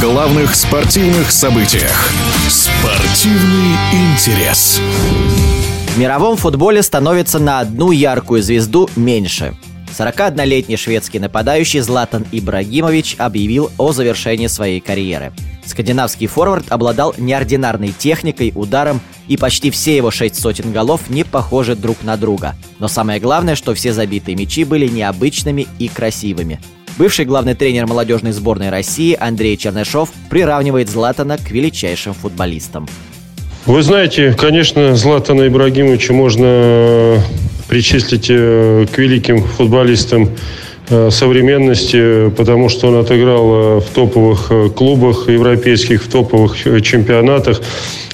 главных спортивных событиях. Спортивный интерес. В мировом футболе становится на одну яркую звезду меньше. 41-летний шведский нападающий Златан Ибрагимович объявил о завершении своей карьеры. Скандинавский форвард обладал неординарной техникой, ударом, и почти все его шесть сотен голов не похожи друг на друга. Но самое главное, что все забитые мячи были необычными и красивыми. Бывший главный тренер молодежной сборной России Андрей Чернышов приравнивает Златана к величайшим футболистам. Вы знаете, конечно, Златана Ибрагимовича можно причислить э, к великим футболистам э, современности, потому что он отыграл э, в топовых клубах европейских, в топовых чемпионатах.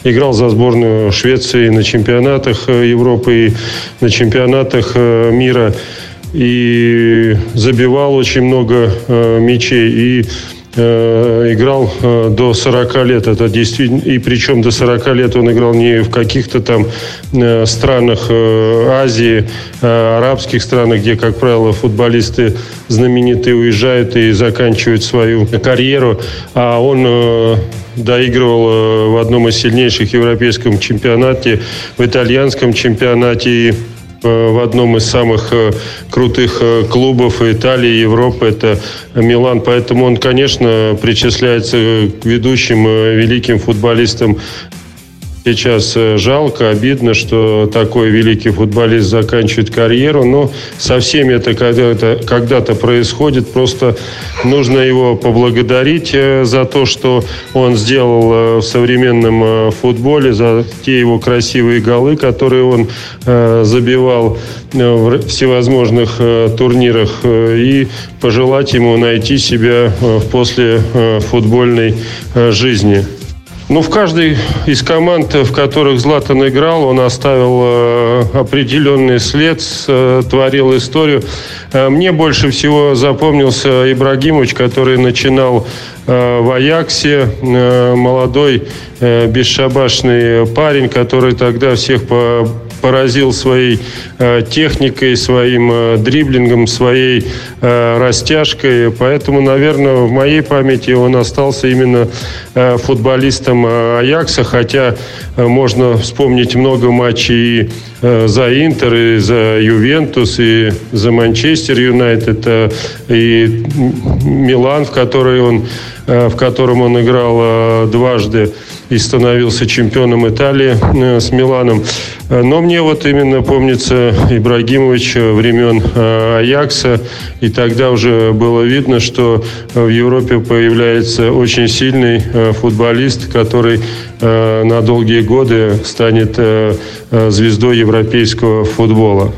Играл за сборную Швеции на чемпионатах Европы и на чемпионатах мира. И забивал очень много мячей. И Э, играл э, до 40 лет. Это действительно, и причем до 40 лет он играл не в каких-то там э, странах Азии, арабских странах, где, как правило, футболисты знаменитые уезжают и заканчивают свою карьеру, а он доигрывал в одном из сильнейших европейском чемпионате, в итальянском чемпионате Э, в одном из самых э, крутых э, клубов Италии, Европы, это Милан. Поэтому он, конечно, причисляется к ведущим великим футболистам Сейчас э, жалко, обидно, что такой великий футболист заканчивает карьеру, но со всеми это когда-то, когда-то происходит. Просто нужно его поблагодарить э, за то, что он сделал э, в современном футболе, за те его красивые голы, которые он забивал в всевозможных турнирах, и пожелать ему найти себя после футбольной жизни. Ну, в каждой из команд, в которых Златан играл, он оставил э, определенный след, э, творил историю. Э, мне больше всего запомнился Ибрагимович, который начинал в Аяксе, молодой бесшабашный парень, который тогда всех по поразил своей техникой, своим дриблингом, своей э, растяжкой. Поэтому, наверное, в моей памяти он остался именно э, футболистом э, Аякса, хотя можно вспомнить много матчей за Интер, и за Ювентус, и за Манчестер Юнайтед, э, и Милан, в который он в котором он играл дважды и становился чемпионом Италии с Миланом. Но мне вот именно помнится Ибрагимович времен Аякса, и тогда уже было видно, что в Европе появляется очень сильный футболист, который на долгие годы станет звездой европейского футбола.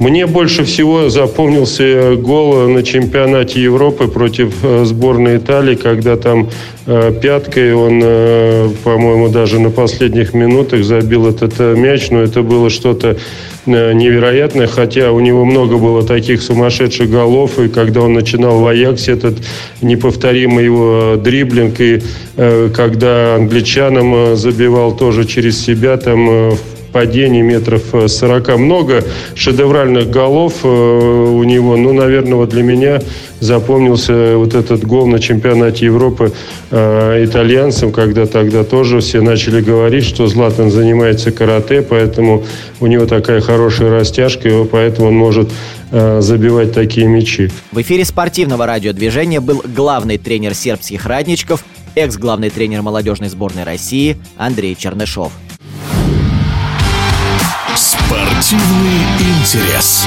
Мне больше всего запомнился гол на чемпионате Европы против э, сборной Италии, когда там э, пяткой он, э, по-моему, даже на последних минутах забил этот мяч, но это было что-то невероятное, хотя у него много было таких сумасшедших голов, и когда он начинал в Аяксе, этот неповторимый его дриблинг, и когда англичанам забивал тоже через себя, там падений метров 40. Э, много шедевральных голов э, у него. Ну, наверное, вот для меня запомнился вот этот гол на чемпионате Европы э, итальянцам, когда тогда тоже все начали говорить, что Златан занимается карате, поэтому у него такая хорошая растяжка, и поэтому он может э, забивать такие мячи. В эфире спортивного радиодвижения был главный тренер сербских радничков, экс-главный тренер молодежной сборной России Андрей Чернышов. Спортивный интерес.